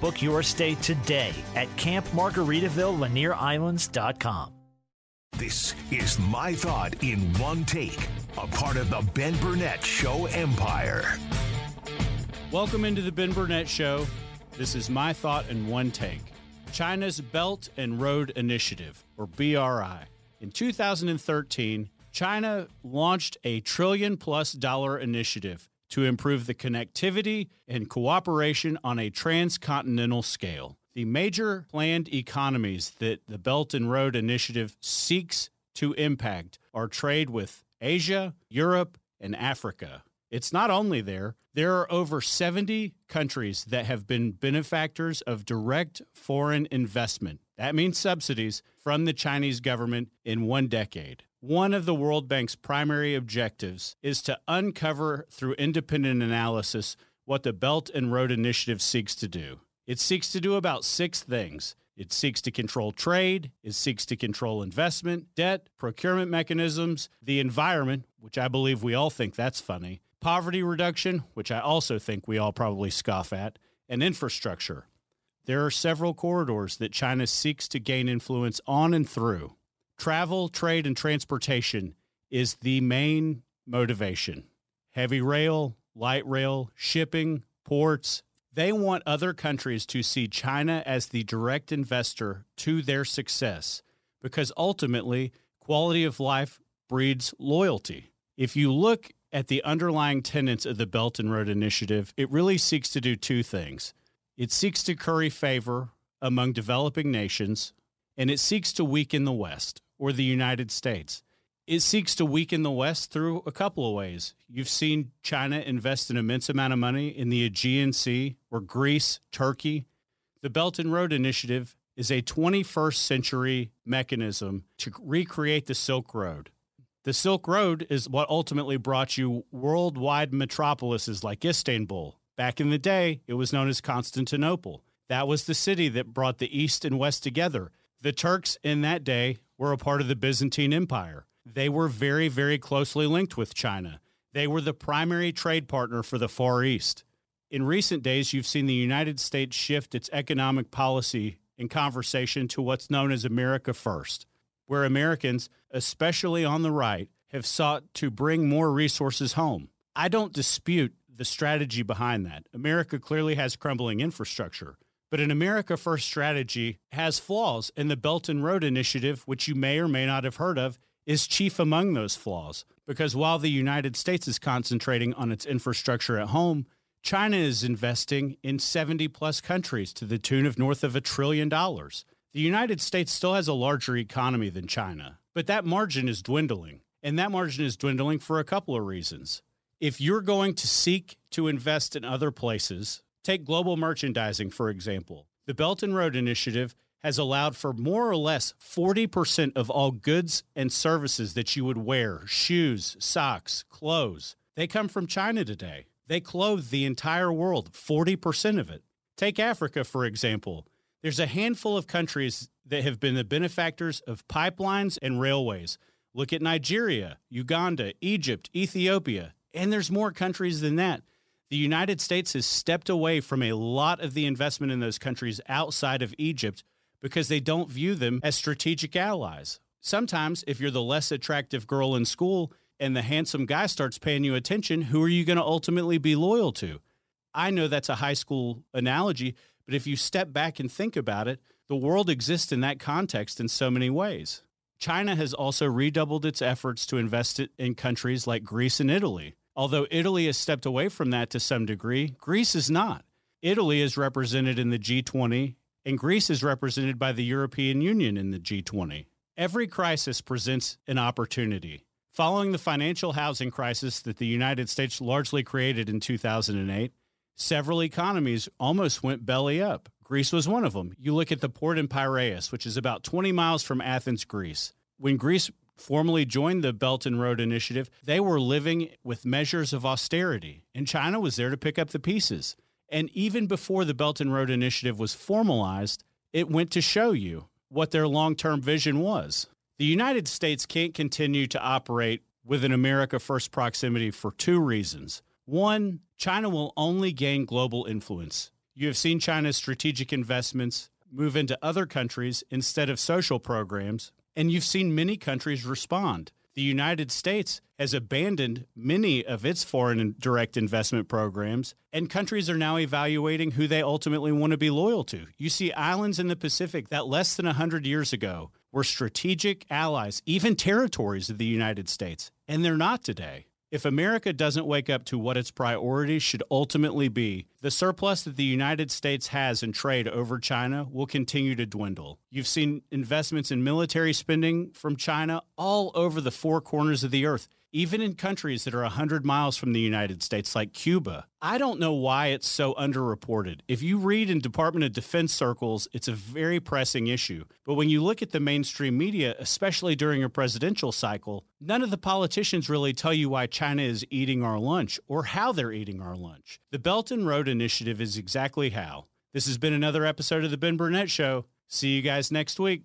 Book your stay today at campmargaritaville.lanierislands.com. This is My Thought in One Take, a part of the Ben Burnett Show empire. Welcome into the Ben Burnett Show. This is My Thought in One Take. China's Belt and Road Initiative, or BRI. In 2013, China launched a trillion plus dollar initiative to improve the connectivity and cooperation on a transcontinental scale. The major planned economies that the Belt and Road Initiative seeks to impact are trade with Asia, Europe, and Africa. It's not only there, there are over 70 countries that have been benefactors of direct foreign investment. That means subsidies from the Chinese government in one decade. One of the World Bank's primary objectives is to uncover through independent analysis what the Belt and Road Initiative seeks to do. It seeks to do about six things. It seeks to control trade, it seeks to control investment, debt, procurement mechanisms, the environment, which I believe we all think that's funny, poverty reduction, which I also think we all probably scoff at, and infrastructure. There are several corridors that China seeks to gain influence on and through. Travel, trade, and transportation is the main motivation. Heavy rail, light rail, shipping, ports, they want other countries to see China as the direct investor to their success because ultimately, quality of life breeds loyalty. If you look at the underlying tenets of the Belt and Road Initiative, it really seeks to do two things. It seeks to curry favor among developing nations, and it seeks to weaken the West or the United States. It seeks to weaken the West through a couple of ways. You've seen China invest an immense amount of money in the Aegean Sea or Greece, Turkey. The Belt and Road Initiative is a 21st century mechanism to recreate the Silk Road. The Silk Road is what ultimately brought you worldwide metropolises like Istanbul. Back in the day, it was known as Constantinople. That was the city that brought the East and West together. The Turks in that day were a part of the Byzantine Empire. They were very, very closely linked with China. They were the primary trade partner for the Far East. In recent days, you've seen the United States shift its economic policy in conversation to what's known as America First, where Americans, especially on the right, have sought to bring more resources home. I don't dispute the strategy behind that. America clearly has crumbling infrastructure. But an America First strategy has flaws, and the Belt and Road Initiative, which you may or may not have heard of, is chief among those flaws. Because while the United States is concentrating on its infrastructure at home, China is investing in 70 plus countries to the tune of north of a trillion dollars. The United States still has a larger economy than China, but that margin is dwindling. And that margin is dwindling for a couple of reasons. If you're going to seek to invest in other places, Take global merchandising, for example. The Belt and Road Initiative has allowed for more or less 40% of all goods and services that you would wear shoes, socks, clothes they come from China today. They clothe the entire world, 40% of it. Take Africa, for example. There's a handful of countries that have been the benefactors of pipelines and railways. Look at Nigeria, Uganda, Egypt, Ethiopia, and there's more countries than that the United States has stepped away from a lot of the investment in those countries outside of Egypt because they don't view them as strategic allies. Sometimes, if you're the less attractive girl in school and the handsome guy starts paying you attention, who are you going to ultimately be loyal to? I know that's a high school analogy, but if you step back and think about it, the world exists in that context in so many ways. China has also redoubled its efforts to invest in countries like Greece and Italy. Although Italy has stepped away from that to some degree, Greece is not. Italy is represented in the G20, and Greece is represented by the European Union in the G20. Every crisis presents an opportunity. Following the financial housing crisis that the United States largely created in 2008, several economies almost went belly up. Greece was one of them. You look at the port in Piraeus, which is about 20 miles from Athens, Greece. When Greece formally joined the Belt and Road Initiative, they were living with measures of austerity, and China was there to pick up the pieces. And even before the Belt and Road Initiative was formalized, it went to show you what their long term vision was. The United States can't continue to operate with an America First proximity for two reasons. One, China will only gain global influence. You have seen China's strategic investments move into other countries instead of social programs, and you've seen many countries respond. The United States has abandoned many of its foreign direct investment programs, and countries are now evaluating who they ultimately want to be loyal to. You see islands in the Pacific that less than 100 years ago were strategic allies, even territories of the United States, and they're not today. If America doesn't wake up to what its priorities should ultimately be, the surplus that the United States has in trade over China will continue to dwindle. You've seen investments in military spending from China all over the four corners of the earth even in countries that are 100 miles from the United States, like Cuba. I don't know why it's so underreported. If you read in Department of Defense circles, it's a very pressing issue. But when you look at the mainstream media, especially during a presidential cycle, none of the politicians really tell you why China is eating our lunch or how they're eating our lunch. The Belt and Road Initiative is exactly how. This has been another episode of The Ben Burnett Show. See you guys next week.